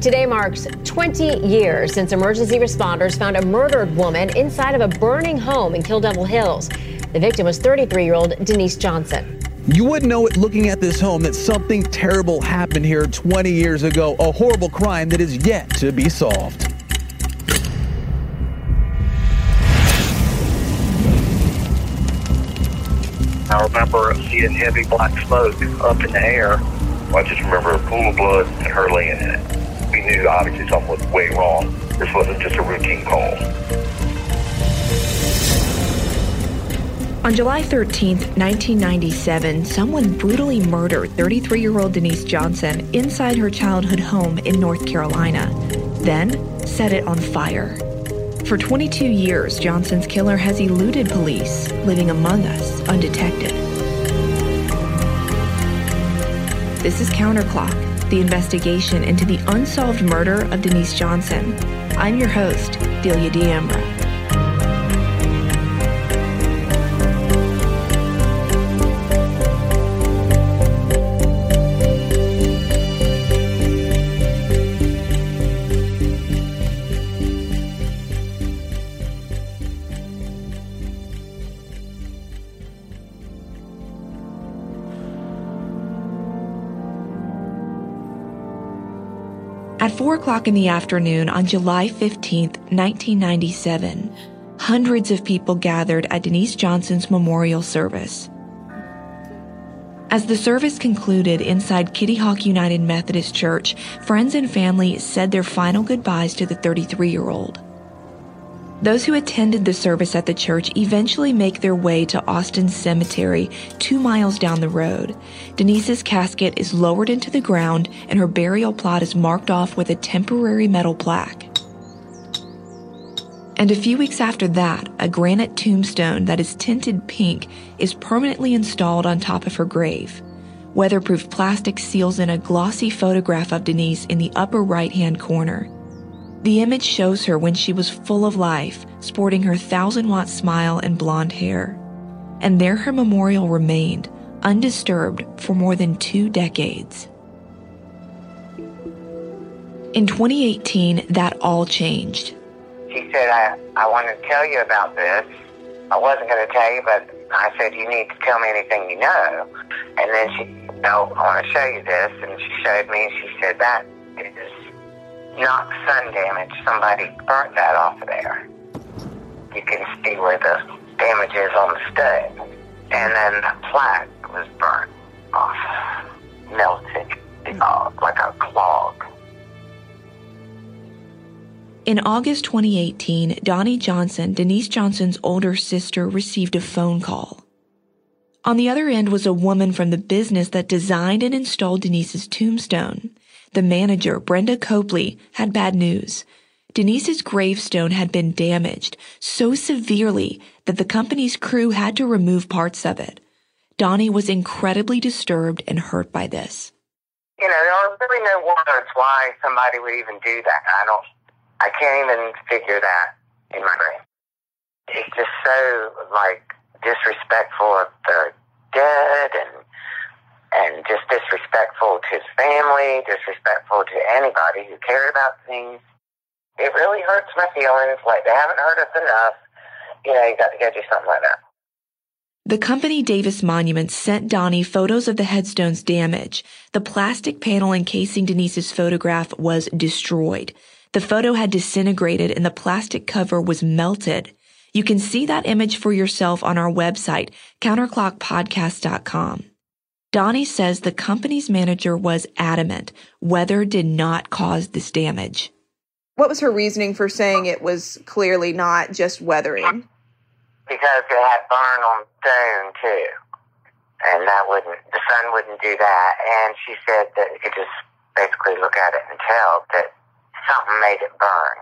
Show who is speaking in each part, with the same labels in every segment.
Speaker 1: Today marks 20 years since emergency responders found a murdered woman inside of a burning home in Kill Devil Hills. The victim was 33 year old Denise Johnson.
Speaker 2: You wouldn't know it looking at this home that something terrible happened here 20 years ago, a horrible crime that is yet to be solved.
Speaker 3: I remember seeing heavy black smoke up in the air.
Speaker 4: I just remember a pool of blood and her laying in it we knew obviously something was way wrong. This wasn't just a routine call.
Speaker 5: On July 13, 1997, someone brutally murdered 33 year old Denise Johnson inside her childhood home in North Carolina, then set it on fire. For 22 years, Johnson's killer has eluded police, living among us undetected. This is Counterclock the investigation into the unsolved murder of Denise Johnson. I'm your host, Delia D'Ambra. O'clock in the afternoon on July 15, 1997, hundreds of people gathered at Denise Johnson's memorial service. As the service concluded inside Kitty Hawk United Methodist Church, friends and family said their final goodbyes to the 33 year old. Those who attended the service at the church eventually make their way to Austin Cemetery, two miles down the road. Denise's casket is lowered into the ground and her burial plot is marked off with a temporary metal plaque. And a few weeks after that, a granite tombstone that is tinted pink is permanently installed on top of her grave. Weatherproof plastic seals in a glossy photograph of Denise in the upper right hand corner. The image shows her when she was full of life, sporting her thousand watt smile and blonde hair. And there her memorial remained, undisturbed for more than two decades. In 2018, that all changed.
Speaker 6: She said, I, I want to tell you about this. I wasn't going to tell you, but I said, you need to tell me anything you know. And then she, no, I want to show you this. And she showed me, and she said, that is not sun damage. Somebody burnt that off of there. You can see where the damage is on the stud. And then the plaque was burnt off, melted off like a clog.
Speaker 5: In August 2018, Donnie Johnson, Denise Johnson's older sister, received a phone call. On the other end was a woman from the business that designed and installed Denise's tombstone. The manager, Brenda Copley, had bad news. Denise's gravestone had been damaged so severely that the company's crew had to remove parts of it. Donnie was incredibly disturbed and hurt by this.
Speaker 6: You know, there are really no words why somebody would even do that. I don't, I can't even figure that in my brain. It's just so, like, disrespectful of the dead and and just disrespectful to his family, disrespectful to anybody who cared about things. It really hurts my feelings. Like they haven't hurt us enough. You know, you got to go do something like that.
Speaker 5: The company Davis Monuments sent Donnie photos of the headstone's damage. The plastic panel encasing Denise's photograph was destroyed. The photo had disintegrated and the plastic cover was melted. You can see that image for yourself on our website, counterclockpodcast.com. Donnie says the company's manager was adamant weather did not cause this damage.
Speaker 7: What was her reasoning for saying it was clearly not just weathering?
Speaker 6: Because it had burn on stone too. And that wouldn't, the sun wouldn't do that. And she said that you could just basically look at it and tell that something made it burn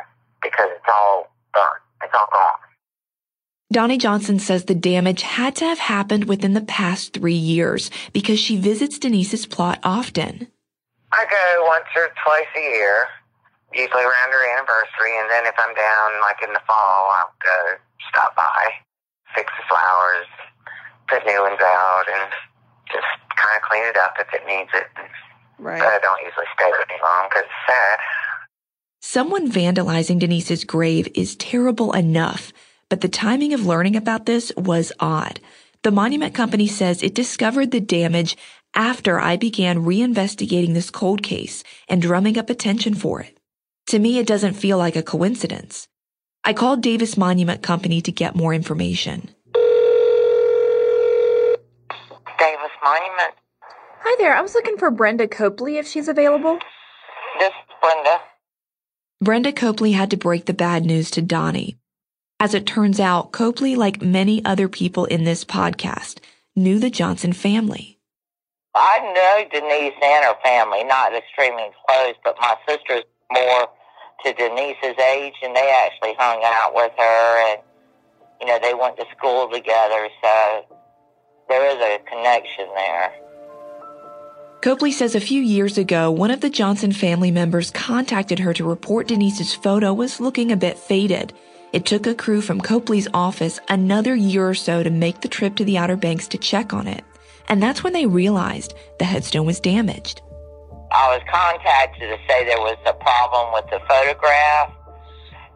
Speaker 6: because it's all burnt. It's all gone.
Speaker 5: Donnie Johnson says the damage had to have happened within the past three years because she visits Denise's plot often.
Speaker 6: I go once or twice a year, usually around her anniversary, and then if I'm down, like in the fall, I'll go stop by, fix the flowers, put new ones out, and just kind of clean it up if it needs it.
Speaker 7: Right.
Speaker 6: But I don't usually stay with me long because it's sad.
Speaker 5: Someone vandalizing Denise's grave is terrible enough, but the timing of learning about this was odd. The monument company says it discovered the damage after I began reinvestigating this cold case and drumming up attention for it. To me, it doesn't feel like a coincidence. I called Davis Monument Company to get more information.
Speaker 8: Davis Monument.
Speaker 7: Hi there. I was looking for Brenda Copley if she's available.
Speaker 8: This is Brenda.
Speaker 5: Brenda Copley had to break the bad news to Donnie. As it turns out, Copley, like many other people in this podcast, knew the Johnson family.
Speaker 8: I know Denise and her family, not extremely close, but my sister's more to Denise's age, and they actually hung out with her, and you know they went to school together, so there is a connection there.
Speaker 5: Copley says a few years ago, one of the Johnson family members contacted her to report Denise's photo was looking a bit faded. It took a crew from Copley's office another year or so to make the trip to the Outer Banks to check on it. And that's when they realized the headstone was damaged.
Speaker 8: I was contacted to say there was a problem with the photograph,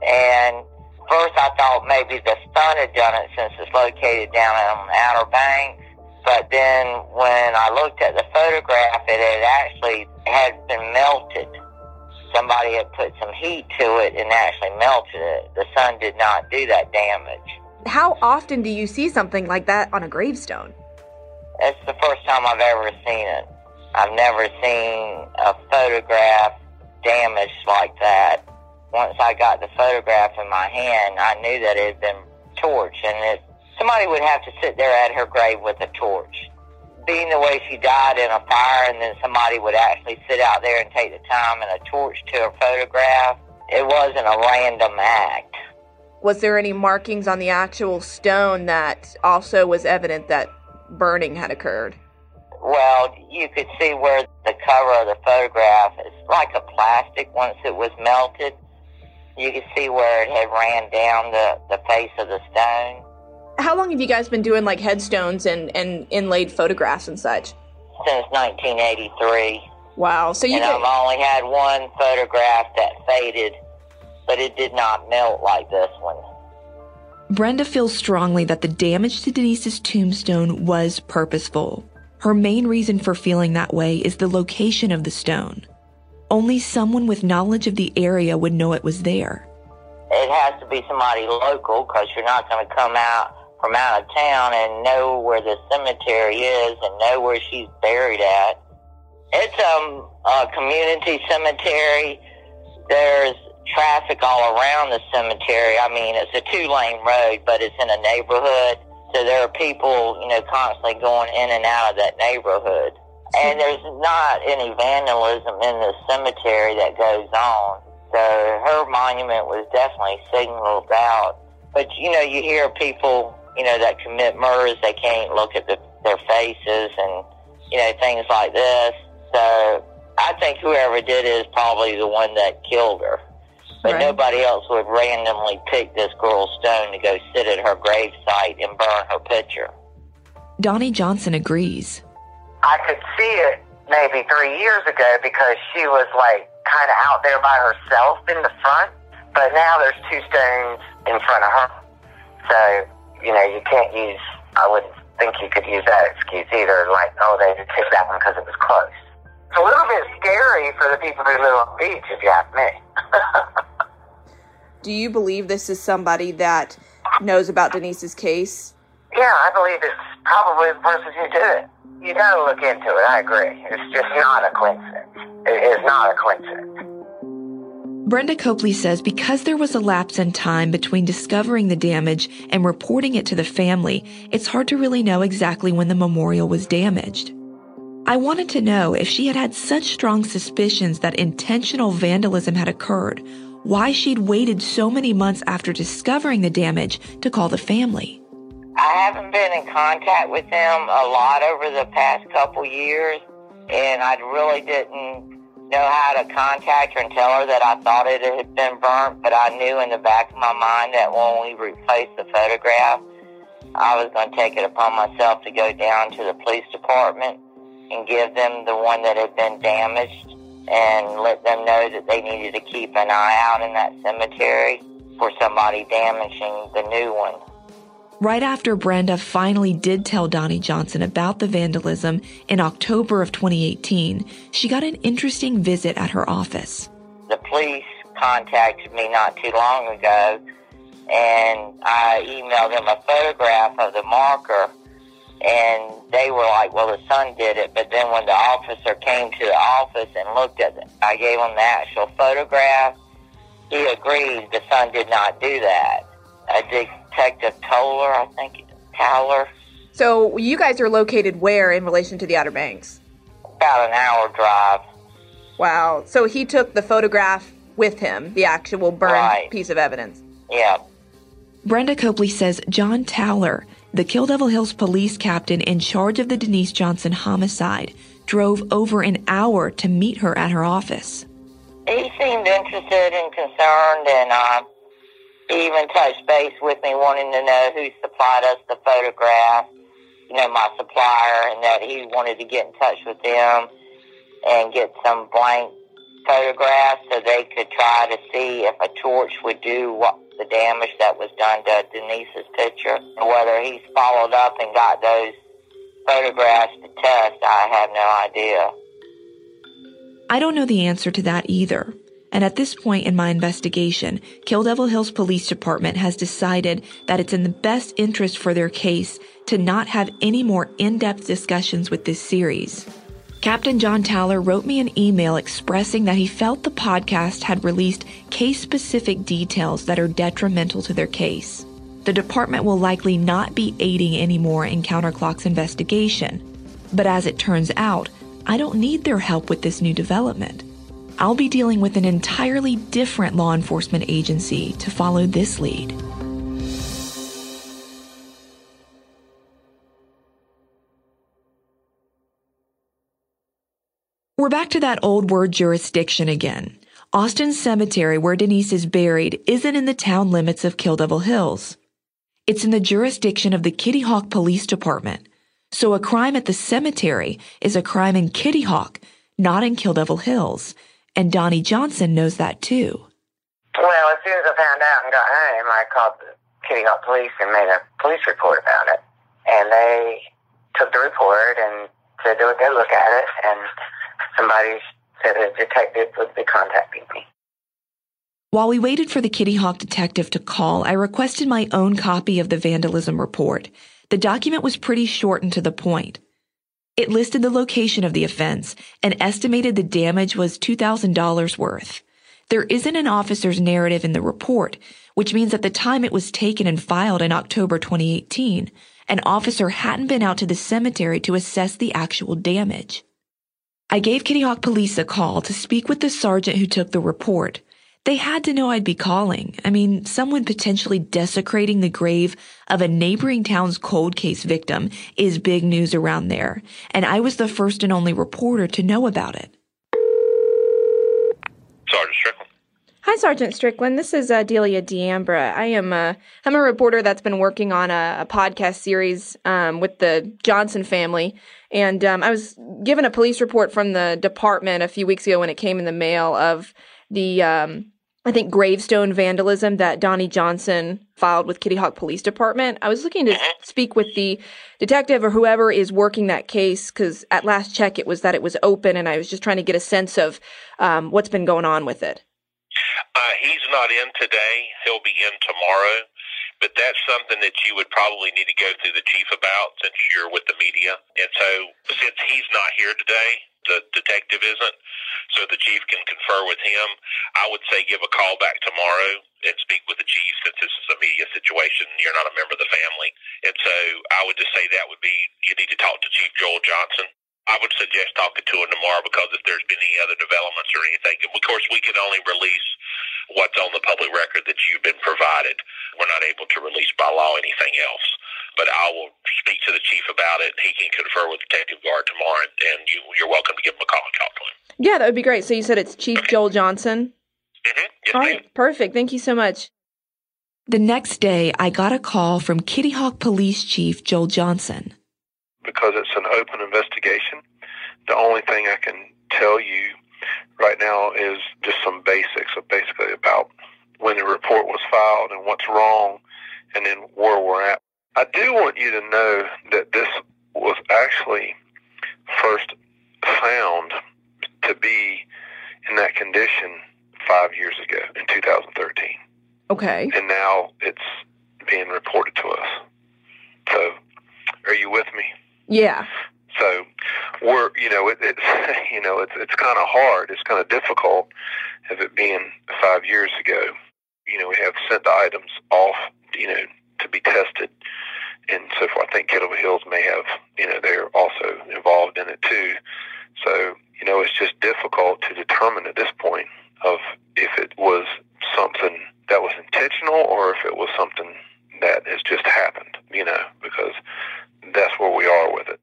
Speaker 8: and first I thought maybe the sun had done it since it's located down on the Outer Banks. But then when I looked at the photograph, it had actually had been melted. Somebody had put some heat to it and actually melted it. The sun did not do that damage.
Speaker 7: How often do you see something like that on a gravestone?
Speaker 8: It's the first time I've ever seen it. I've never seen a photograph damaged like that. Once I got the photograph in my hand, I knew that it had been torched and it somebody would have to sit there at her grave with a torch. Being the way she died in a fire, and then somebody would actually sit out there and take the time and a torch to her photograph, it wasn't a random act.
Speaker 7: Was there any markings on the actual stone that also was evident that burning had occurred?
Speaker 8: Well, you could see where the cover of the photograph is like a plastic once it was melted. You could see where it had ran down the, the face of the stone.
Speaker 7: How long have you guys been doing like headstones and, and inlaid photographs and such?
Speaker 8: Since 1983.
Speaker 7: Wow. So you
Speaker 8: and
Speaker 7: get,
Speaker 8: I've only had one photograph that faded, but it did not melt like this one.
Speaker 5: Brenda feels strongly that the damage to Denise's tombstone was purposeful. Her main reason for feeling that way is the location of the stone. Only someone with knowledge of the area would know it was there.
Speaker 8: It has to be somebody local because you're not going to come out from out of town and know where the cemetery is and know where she's buried at. It's um, a community cemetery. There's traffic all around the cemetery. I mean, it's a two lane road, but it's in a neighborhood. So there are people, you know, constantly going in and out of that neighborhood. And there's not any vandalism in the cemetery that goes on. So her monument was definitely signaled out. But, you know, you hear people, you know, that commit murders, they can't look at the, their faces and, you know, things like this. So I think whoever did it is probably the one that killed her. But
Speaker 7: Right.
Speaker 8: nobody else would randomly pick this girl's stone to go sit at her gravesite and burn her picture.
Speaker 5: Donnie Johnson agrees.
Speaker 8: I could see it maybe three years ago because she was like kind of out there by herself in the front. But now there's two stones in front of her. So, you know, you can't use, I wouldn't think you could use that excuse either. Like, oh, they just picked that one because it was close. It's a little bit scary for the people who live on the beach, if you ask me.
Speaker 7: do you believe this is somebody that knows about Denise's case?
Speaker 8: yeah, I believe it's probably the person who did it. You gotta look into it, I agree. It's just not a coincidence. It is not a coincidence.
Speaker 5: Brenda Copley says because there was a lapse in time between discovering the damage and reporting it to the family, it's hard to really know exactly when the memorial was damaged. I wanted to know if she had had such strong suspicions that intentional vandalism had occurred, why she'd waited so many months after discovering the damage to call the family.
Speaker 8: I haven't been in contact with them a lot over the past couple years, and I really didn't know how to contact her and tell her that I thought it had been burnt, but I knew in the back of my mind that when we replaced the photograph, I was going to take it upon myself to go down to the police department and give them the one that had been damaged and let them know that they needed to keep an eye out in that cemetery for somebody damaging the new one.
Speaker 5: Right after Brenda finally did tell Donnie Johnson about the vandalism in October of 2018, she got an interesting visit at her office.
Speaker 8: The police contacted me not too long ago, and I emailed them a photograph of the marker, and they were like, well, the sun did it. But then when the officer came to the office and looked at it, I gave him the actual photograph. He agreed the sun did not do that. A detective Toller, I think, Towler.
Speaker 7: So you guys are located where in relation to the Outer Banks?
Speaker 8: About an hour drive.
Speaker 7: Wow. So he took the photograph with him, the actual burned
Speaker 8: Right.
Speaker 7: piece of evidence.
Speaker 8: Yeah.
Speaker 5: Brenda Copley says John Towler, the Kill Devil Hills police captain in charge of the Denise Johnson homicide, drove over an hour to meet her at her office.
Speaker 8: He seemed interested and concerned, and uh, even touched base with me, wanting to know who supplied us the photograph, you know, my supplier, and that he wanted to get in touch with them and get some blank photographs so they could try to see if a torch would do what the damage that was done to Denise's picture. Whether he's followed up and got those photographs to test, I have no idea.
Speaker 5: I don't know the answer to that either. And at this point in my investigation, Kill Devil Hills Police Department has decided that it's in the best interest for their case to not have any more in-depth discussions with this series. Captain John Towler wrote me an email expressing that he felt the podcast had released case-specific details that are detrimental to their case. The department will likely not be aiding anymore in Counterclock's investigation. But as it turns out, I don't need their help with this new development. I'll be dealing with an entirely different law enforcement agency to follow this lead. We're back to that old word jurisdiction again. Austin Cemetery, where Denise is buried, isn't in the town limits of Kill Devil Hills. It's in the jurisdiction of the Kitty Hawk Police Department. So a crime at the cemetery is a crime in Kitty Hawk, not in Kill Devil Hills. And Donnie Johnson knows that too.
Speaker 8: Well, as soon as I found out and got home, I called the Kitty Hawk Police and made a police report about it. And they took the report and said they would go look at it, and somebody said a detective would be contacting me.
Speaker 5: While we waited for the Kitty Hawk detective to call, I requested my own copy of the vandalism report. The document was pretty short and to the point. It listed the location of the offense and estimated the damage was $2,000 worth. There isn't an officer's narrative in the report, which means at the time it was taken and filed in October 2018, an officer hadn't been out to the cemetery to assess the actual damage. I gave Kitty Hawk Police a call to speak with the sergeant who took the report. They had to know I'd be calling. I mean, someone potentially desecrating the grave of a neighboring town's cold case victim is big news around there, and I was the first and only reporter to know about it.
Speaker 9: Sergeant Strickland.
Speaker 7: Hi, Sergeant Strickland. This is uh, Delia D'Ambra. I am uh, I'm a reporter that's been working on a, a podcast series um, with the Johnson family, and um, I was given a police report from the department a few weeks ago when it came in the mail of the um, I think gravestone vandalism that Donnie Johnson filed with Kitty Hawk Police Department. I was looking to speak with the detective or whoever is working that case because at last check it was that it was open, and I was just trying to get a sense of um, what's been going on with it.
Speaker 9: Uh, he's not in today. He'll be in tomorrow. But that's something that you would probably need to go through the chief about since you're with the media. And so since he's not here today, the detective isn't, so the chief can confer with him. I would say give a call back tomorrow and speak with the chief since this is a media situation. You're not a member of the family. And so I would just say that would be you need to talk to Chief Joel Johnson. I would suggest talking to him tomorrow because if there's been any other developments or anything, of course we can only release what's on the public record that you've been provided. We're not able to release by law anything else. But I will speak to the chief about it. He can confer with the Detective Guard tomorrow, and you, you're welcome to give him a call and talk to him.
Speaker 7: Yeah, that would be great. So you said it's Chief Joel Johnson.
Speaker 9: Mm-hmm. Yes,
Speaker 7: All
Speaker 9: ma'am.
Speaker 7: perfect. Thank you so much.
Speaker 5: The next day, I got a call from Kitty Hawk Police Chief Joel Johnson.
Speaker 10: because it's an open investigation. The only thing I can tell you right right now is just some basics of basically about when the report was filed and what's wrong, and then where we're at. I do want you to know that this was actually first found to be in that condition five years ago in 2013.
Speaker 7: Okay.
Speaker 10: And now it's being reported to us. So, are you with me?
Speaker 7: Yeah.
Speaker 10: So, we're you know it, it's you know it's it's kind of hard. It's kind of difficult of it being five years ago. You know, we have sent the items off. You know, to be tested and so forth. I think Kill Devil Hills may have you know they're also involved in it too. So you know, it's just difficult to determine at this point of if it was something that was intentional or if it was something that has just happened, you know, because that's where we are with it.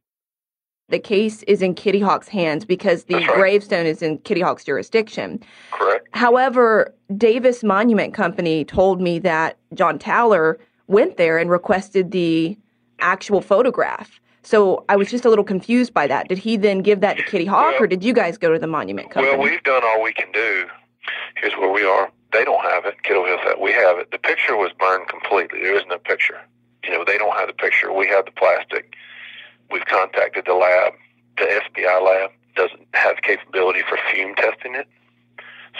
Speaker 7: The case is in Kitty Hawk's hands because the
Speaker 10: right.
Speaker 7: gravestone is in Kitty Hawk's jurisdiction.
Speaker 10: Correct?
Speaker 7: However, Davis Monument Company told me that John Towler went there and requested the actual photograph. So I was just a little confused by that. Did he then give that to Kitty Hawk,
Speaker 10: Well-
Speaker 7: or did you guys go to the monument company?
Speaker 10: Well, we've done all we can do. Here's where we are. They don't have it. Kill Devil Hills have. We have it. The picture was burned completely. There is no picture. You know, they don't have the picture. We have the plastic. We've contacted the lab. The SBI lab doesn't have capability for fume testing it.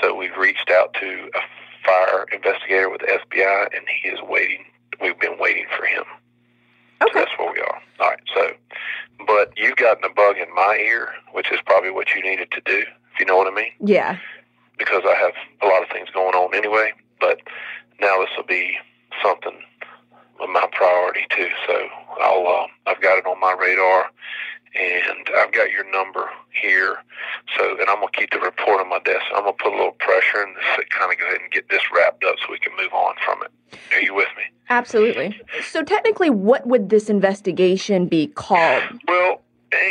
Speaker 10: So we've reached out to a fire investigator with the SBI, and he is waiting. We've been waiting for him. So
Speaker 7: okay.
Speaker 10: that's where we are. All right. So, but you've gotten a bug in my ear, which is probably what you needed to do, if you know what I mean
Speaker 7: Yeah.
Speaker 10: because I have a lot of things going on anyway. But now this will be something of my priority too. So I'll uh, I've got it on my radar, and I've got your number here. So and I'm gonna keep the report on my desk. I'm gonna put a little pressure and kind of go ahead and get this wrapped up so we can move on from it. Are you with me?
Speaker 7: Absolutely. So technically, what would this investigation be called?
Speaker 10: Well,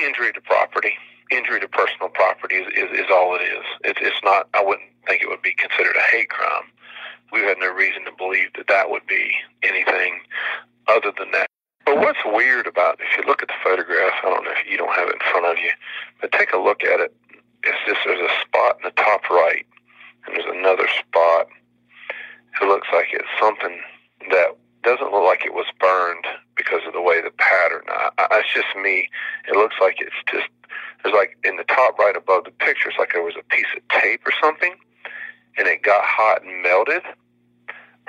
Speaker 10: injury to property, injury to personal property is, is, is all it is. It's, it's not, I wouldn't think it would be considered a hate crime. We had no reason to believe that that would be anything other than that. But what's weird about, if you look at the photograph, I don't know if you don't have it in front of you, but take a look at it. It's just, there's a spot in the top right, and there's another spot. It looks like it's something that doesn't look like it was burned because of the way the pattern. I, I, just me. It looks like it's just there's like in the top right above the picture, it's like there was a piece of tape or something, and it got hot and melted,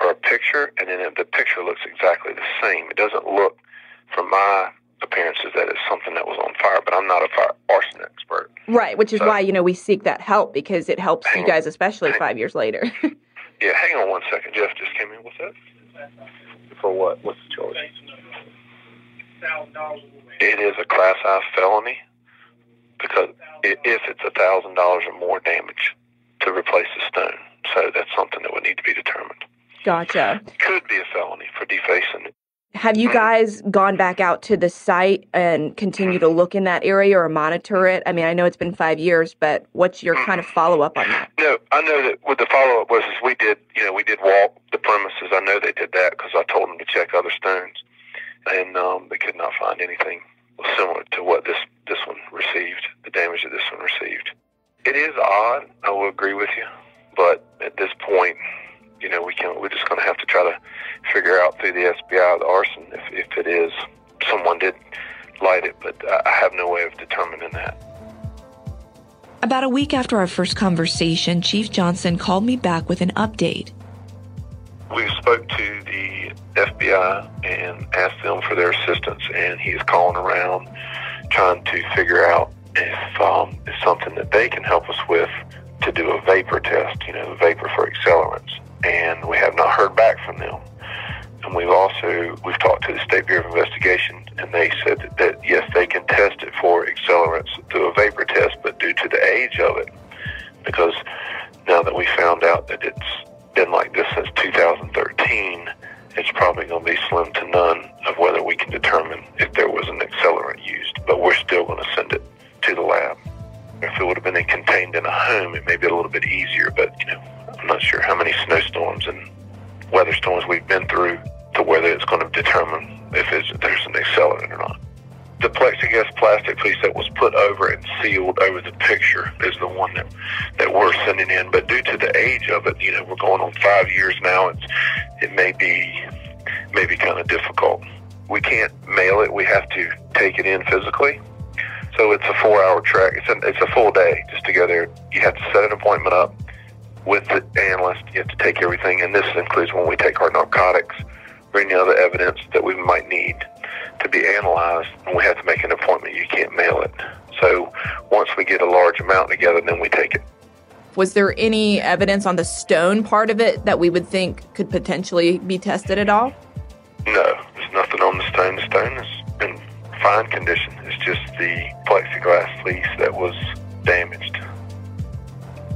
Speaker 10: or a picture, and then the picture looks exactly the same. It doesn't look, from my appearances, that it's something that was on fire. But I'm not a fire arson expert.
Speaker 7: Right, which is
Speaker 10: So-
Speaker 7: why you know we seek that help because it helps you guys, especially five years later.
Speaker 10: Yeah, hang on one second. Jeff just came in. What's that? For what? What's the charge? It is a class I felony because i- if it's a thousand dollars or more damage to replace the stone, so that's something that would need to be determined.
Speaker 7: gotcha.
Speaker 10: Could be a felony for defacing it.
Speaker 7: Have you guys gone back out to the site and continue to look in that area or monitor it? I mean, I know it's been five years, but what's your kind of follow up on that?
Speaker 10: No, I know that what the follow up was is we did, you know, we did walk the premises. I know they did that because I told them to check other stones, and um, they could not find anything similar to what this this one received, the damage that this one received. It is odd. I will agree with you, but at this point, you know, we can we're just going to have to try to figure out through the SBI the arson if if it is someone did light it, but I have no way of determining that.
Speaker 5: About a week after our first conversation, Chief Johnson called me back with an update.
Speaker 10: we spoke to the FBI and asked them for their assistance, and he is calling around trying to figure out if um, it's something that they can help us with to do a vapor test, you know, vapor for accelerants. And we have not heard back from them. And we've also we've talked to the State Bureau of Investigation, and they said that, that yes, they can test it for accelerants through a vapor test, but due to the age of it, because now that we found out that it's been like this since 2013, it's probably going to be slim to none of whether we can determine if there was an accelerant used. But we're still going to send it to the lab. If it would have been contained in a home, it may be a little bit easier. But you know, I'm not sure how many snowstorms and weather storms we've been through to whether it's going to determine if there's an accelerant or not. The plexiglass plastic piece that was put over and sealed over the picture is the one that, that we're sending in. But due to the age of it, you know, we're going on five years now. It's, it may be, may be kind of difficult. We can't mail it. We have to take it in physically. So it's a four-hour trek. It's a, it's a full day just to go there. You have to set an appointment up with the analyst. You have to take everything, and this includes when we take our narcotics or any other evidence that we might need to be analyzed, and we have to make an appointment. You can't mail it. So once we get a large amount together, then we take it.
Speaker 7: Was there any evidence on the stone part of it that we would think could potentially be tested at all?
Speaker 10: No, there's nothing on the stone. The stone has been fine condition. It's just the plexiglass fleece that was damaged.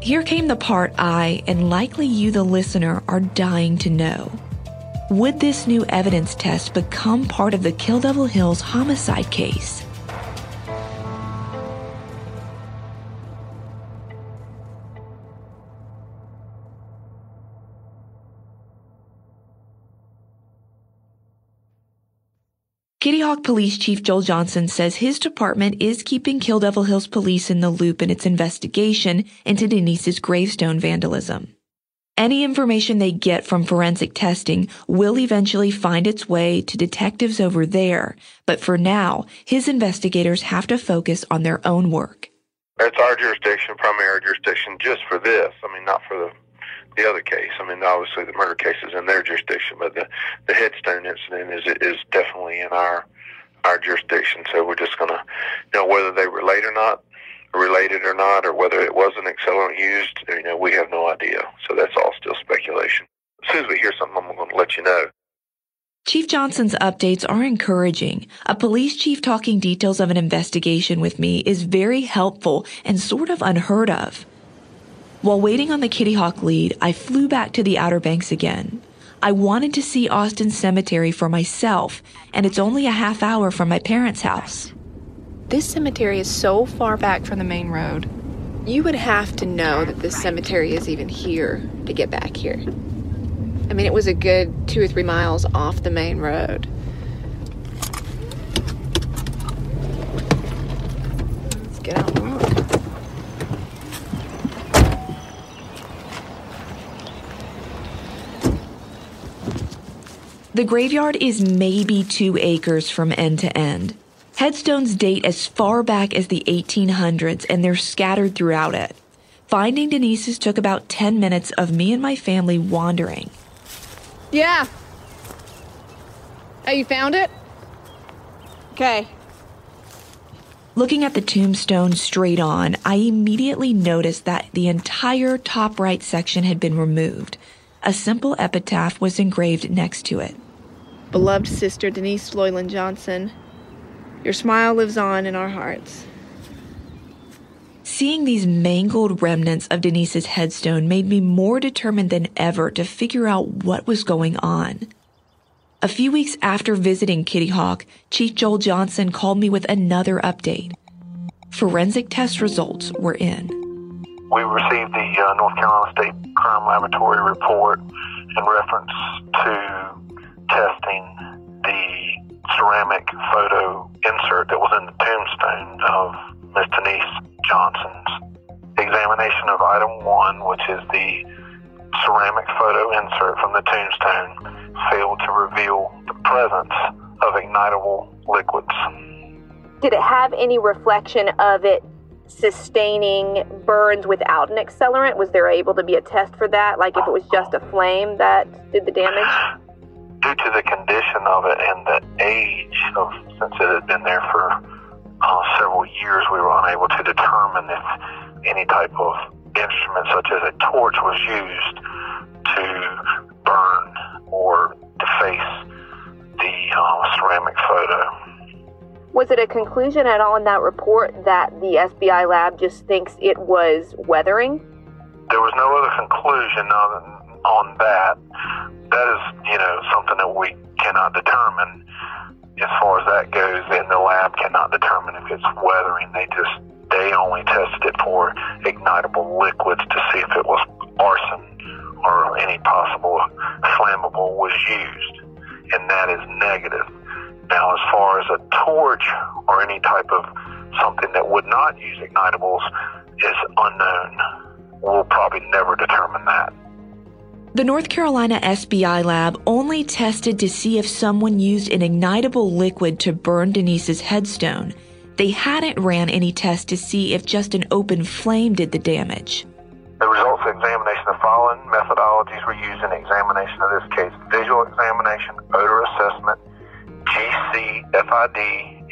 Speaker 5: Here came the part I, and likely you, the listener, are dying to know. Would this new evidence test become part of the Kill Devil Hills homicide case? Kitty Hawk Police Chief Joel Johnson says his department is keeping Kill Devil Hills Police in the loop in its investigation into Denise's gravestone vandalism. Any information they get from forensic testing will eventually find its way to detectives over there, but for now, his investigators have to focus on their own work.
Speaker 10: It's our jurisdiction, primary jurisdiction, just for this. I mean, not for the the other case. I mean, obviously the murder case is in their jurisdiction, but the the headstone incident is is definitely in our our jurisdiction. So we're just gonna, you know, whether they relate or not, related or not, or whether it was an accelerant used, you know, we have no idea. So that's all still speculation. As soon as we hear something, I'm going to let you know.
Speaker 5: Chief Johnson's updates are encouraging. A police chief talking details of an investigation with me is very helpful and sort of unheard of. While waiting on the Kitty Hawk lead, I flew back to the Outer Banks again. I wanted to see Austin Cemetery for myself, and it's only a half hour from my parents' house.
Speaker 7: This cemetery is so far back from the main road. You would have to know that this cemetery is even here to get back here. I mean, it was a good two or three miles off the main road. Let's get out and look.
Speaker 5: The graveyard is maybe two acres from end to end. Headstones date as far back as the 1800s and they're scattered throughout it. Finding Denise's took about 10 minutes of me and my family wandering.
Speaker 7: Yeah. Oh, you found it? Okay.
Speaker 5: Looking at the tombstone straight on, I immediately noticed that the entire top right section had been removed. A simple epitaph was engraved next to it.
Speaker 7: Beloved sister Denise Floyland Johnson, your smile lives on in our hearts.
Speaker 5: Seeing these mangled remnants of Denise's headstone made me more determined than ever to figure out what was going on. A few weeks after visiting Kitty Hawk, Chief Joel Johnson called me with another update. Forensic test results were in.
Speaker 10: We received the uh, North Carolina State Crime Laboratory report in reference to testing the ceramic photo insert that was in the tombstone of Miss Denise Johnson's. Examination of item one, which is the ceramic photo insert from the tombstone, failed to reveal the presence of ignitable liquids.
Speaker 7: Did it have any reflection of it sustaining burns without an accelerant? Was there able to be a test for that? Like if it was just a flame that did the damage?
Speaker 10: Due to the condition of it and the age of, since it had been there for uh, several years, we were unable to determine if any type of instrument such as a torch was used to burn or deface the uh, ceramic photo.
Speaker 7: Was it a conclusion at all in that report that the SBI lab just thinks it was weathering?
Speaker 10: There was no other conclusion on, on that. That is, you know, something that we cannot determine as far as that goes, and the lab cannot determine if it's weathering. They just they only tested it for ignitable liquids to see if it was arson or any possible flammable was used, and that is negative. Now, as far as a torch or any type of something that would not use ignitables is unknown. We'll probably never determine that.
Speaker 5: The North Carolina SBI lab only tested to see if someone used an ignitable liquid to burn Denise's headstone. They hadn't ran any tests to see if just an open flame did the damage.
Speaker 10: The results of examination of following methodologies were used in examination of this case visual examination, odor assessment, GCFID,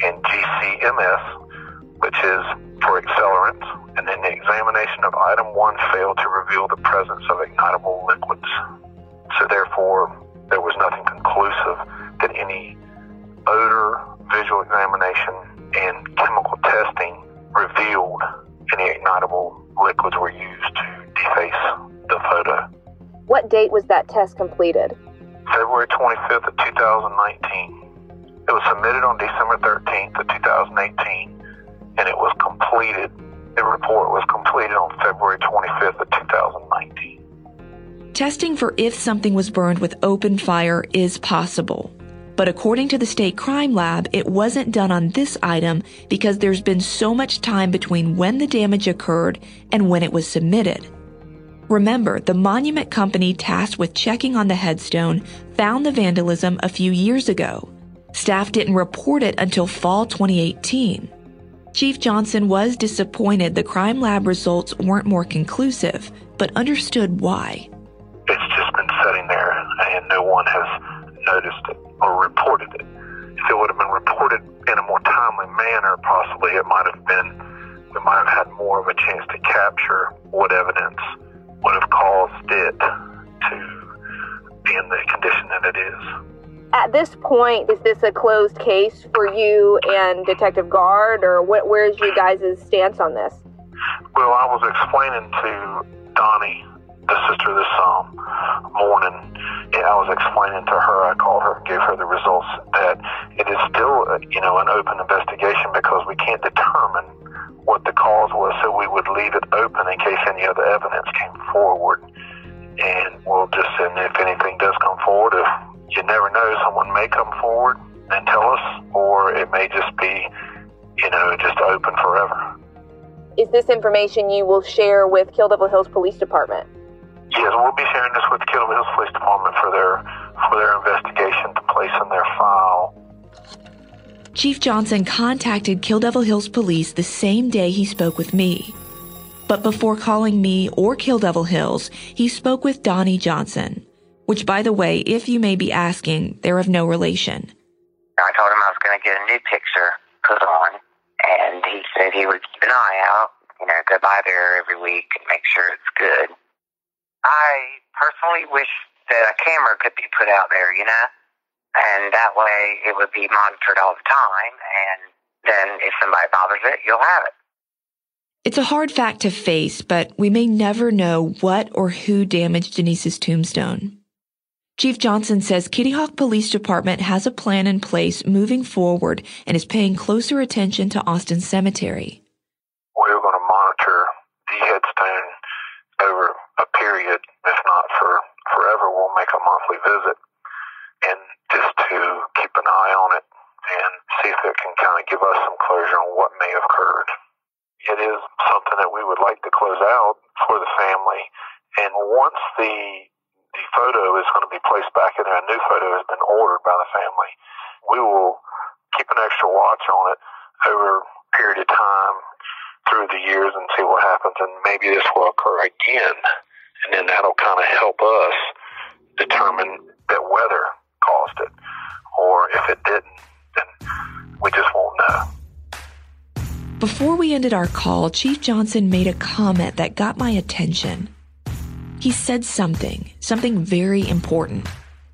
Speaker 10: and GCMS, which is for accelerants, and then the examination of item one failed to reveal the presence of ignitable liquids. So therefore, there was nothing conclusive that any odor, visual examination, and chemical testing revealed any ignitable liquids were used to deface the photo.
Speaker 7: What date was that test completed?
Speaker 10: February 25th of 2019. It was submitted on December 13th of 2018 and it was completed. The report was completed on February 25th of 2019.
Speaker 5: Testing for if something was burned with open fire is possible. But according to the state crime lab, it wasn't done on this item because there's been so much time between when the damage occurred and when it was submitted. Remember, the monument company tasked with checking on the headstone found the vandalism a few years ago. Staff didn't report it until fall 2018. Chief Johnson was disappointed the crime lab results weren't more conclusive, but understood why.
Speaker 10: It's just been sitting there and no one has noticed it or reported it. If it would have been reported in a more timely manner, possibly it might have been, we might have had more of a chance to capture what evidence would have caused it to be in the condition that
Speaker 7: at this point, is this a closed case for you and Detective Guard, or wh- where's you guys' stance on this?
Speaker 10: Well, I was explaining to Donnie, the sister of this um, morning, and I was explaining to her, I called her gave her the results, that it is still, you know, an open investigation because we can't determine what the cause was, so we would leave it open in case any other evidence came forward. And we'll just, and if anything does come forward, if you never know. Someone may come forward and tell us, or it may just be, you know, just open forever.
Speaker 7: Is this information you will share with Kill Devil Hills Police Department?
Speaker 10: Yes, we'll be sharing this with Kill Devil Hills Police Department for their for their investigation to place in their file.
Speaker 5: Chief Johnson contacted Kill Devil Hills Police the same day he spoke with me. But before calling me or Kill Devil Hills, he spoke with Donnie Johnson, which, by the way, if you may be asking, they're of no relation.
Speaker 8: I told him I was going to get a new picture put on, and he said he would keep an eye out, you know, go by there every week and make sure it's good. I personally wish that a camera could be put out there, you know, and that way it would be monitored all the time, and then if somebody bothers it, you'll have it.
Speaker 5: It's a hard fact to face, but we may never know what or who damaged Denise's tombstone. Chief Johnson says Kitty Hawk Police Department has a plan in place moving forward and is paying closer attention to Austin Cemetery.
Speaker 10: We're going to monitor the headstone over a period, if not for forever. We'll make a monthly visit and just to keep an eye on it and see if it can kind of give us some closure on what may have occurred. It is something that we would like to close out for the family. And once the the photo is going to be placed back in there. A new photo has been ordered by the family. We will keep an extra watch on it over a period of time through the years and see what happens. And maybe this will occur again. And then that'll kind of help us determine that weather caused it. Or if it didn't, then we just won't know.
Speaker 5: Before we ended our call, Chief Johnson made a comment that got my attention. He said something, something very important,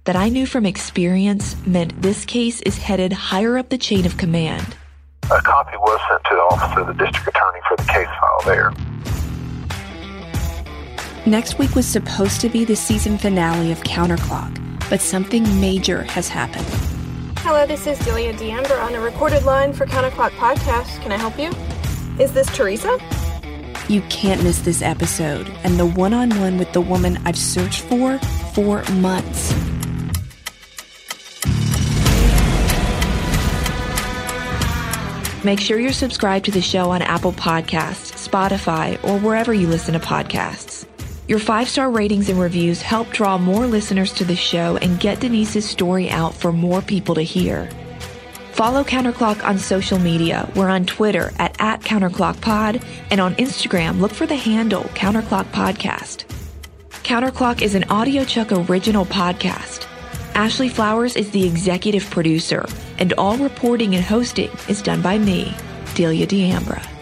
Speaker 5: that I knew from experience meant this case is headed higher up the chain of command.
Speaker 10: A copy was sent to the office of the district attorney for the case file there.
Speaker 11: Next week was supposed to be the season finale of Counterclock, but something major has happened.
Speaker 12: Hello, this is Delia D'Ambra on a recorded line for Counterclock Podcast. Can I help you? Is this Teresa?
Speaker 11: You can't miss this episode and the one on one with the woman I've searched for for months.
Speaker 5: make sure you're subscribed to the show on Apple Podcasts, Spotify, or wherever you listen to podcasts. Your five star ratings and reviews help draw more listeners to the show and get Denise's story out for more people to hear. Follow Counterclock on social media. We're on Twitter at, at CounterclockPod and on Instagram, look for the handle Counterclock Podcast. Counterclock is an AudioChuck original podcast. Ashley Flowers is the executive producer, and all reporting and hosting is done by me, Delia D'Ambra.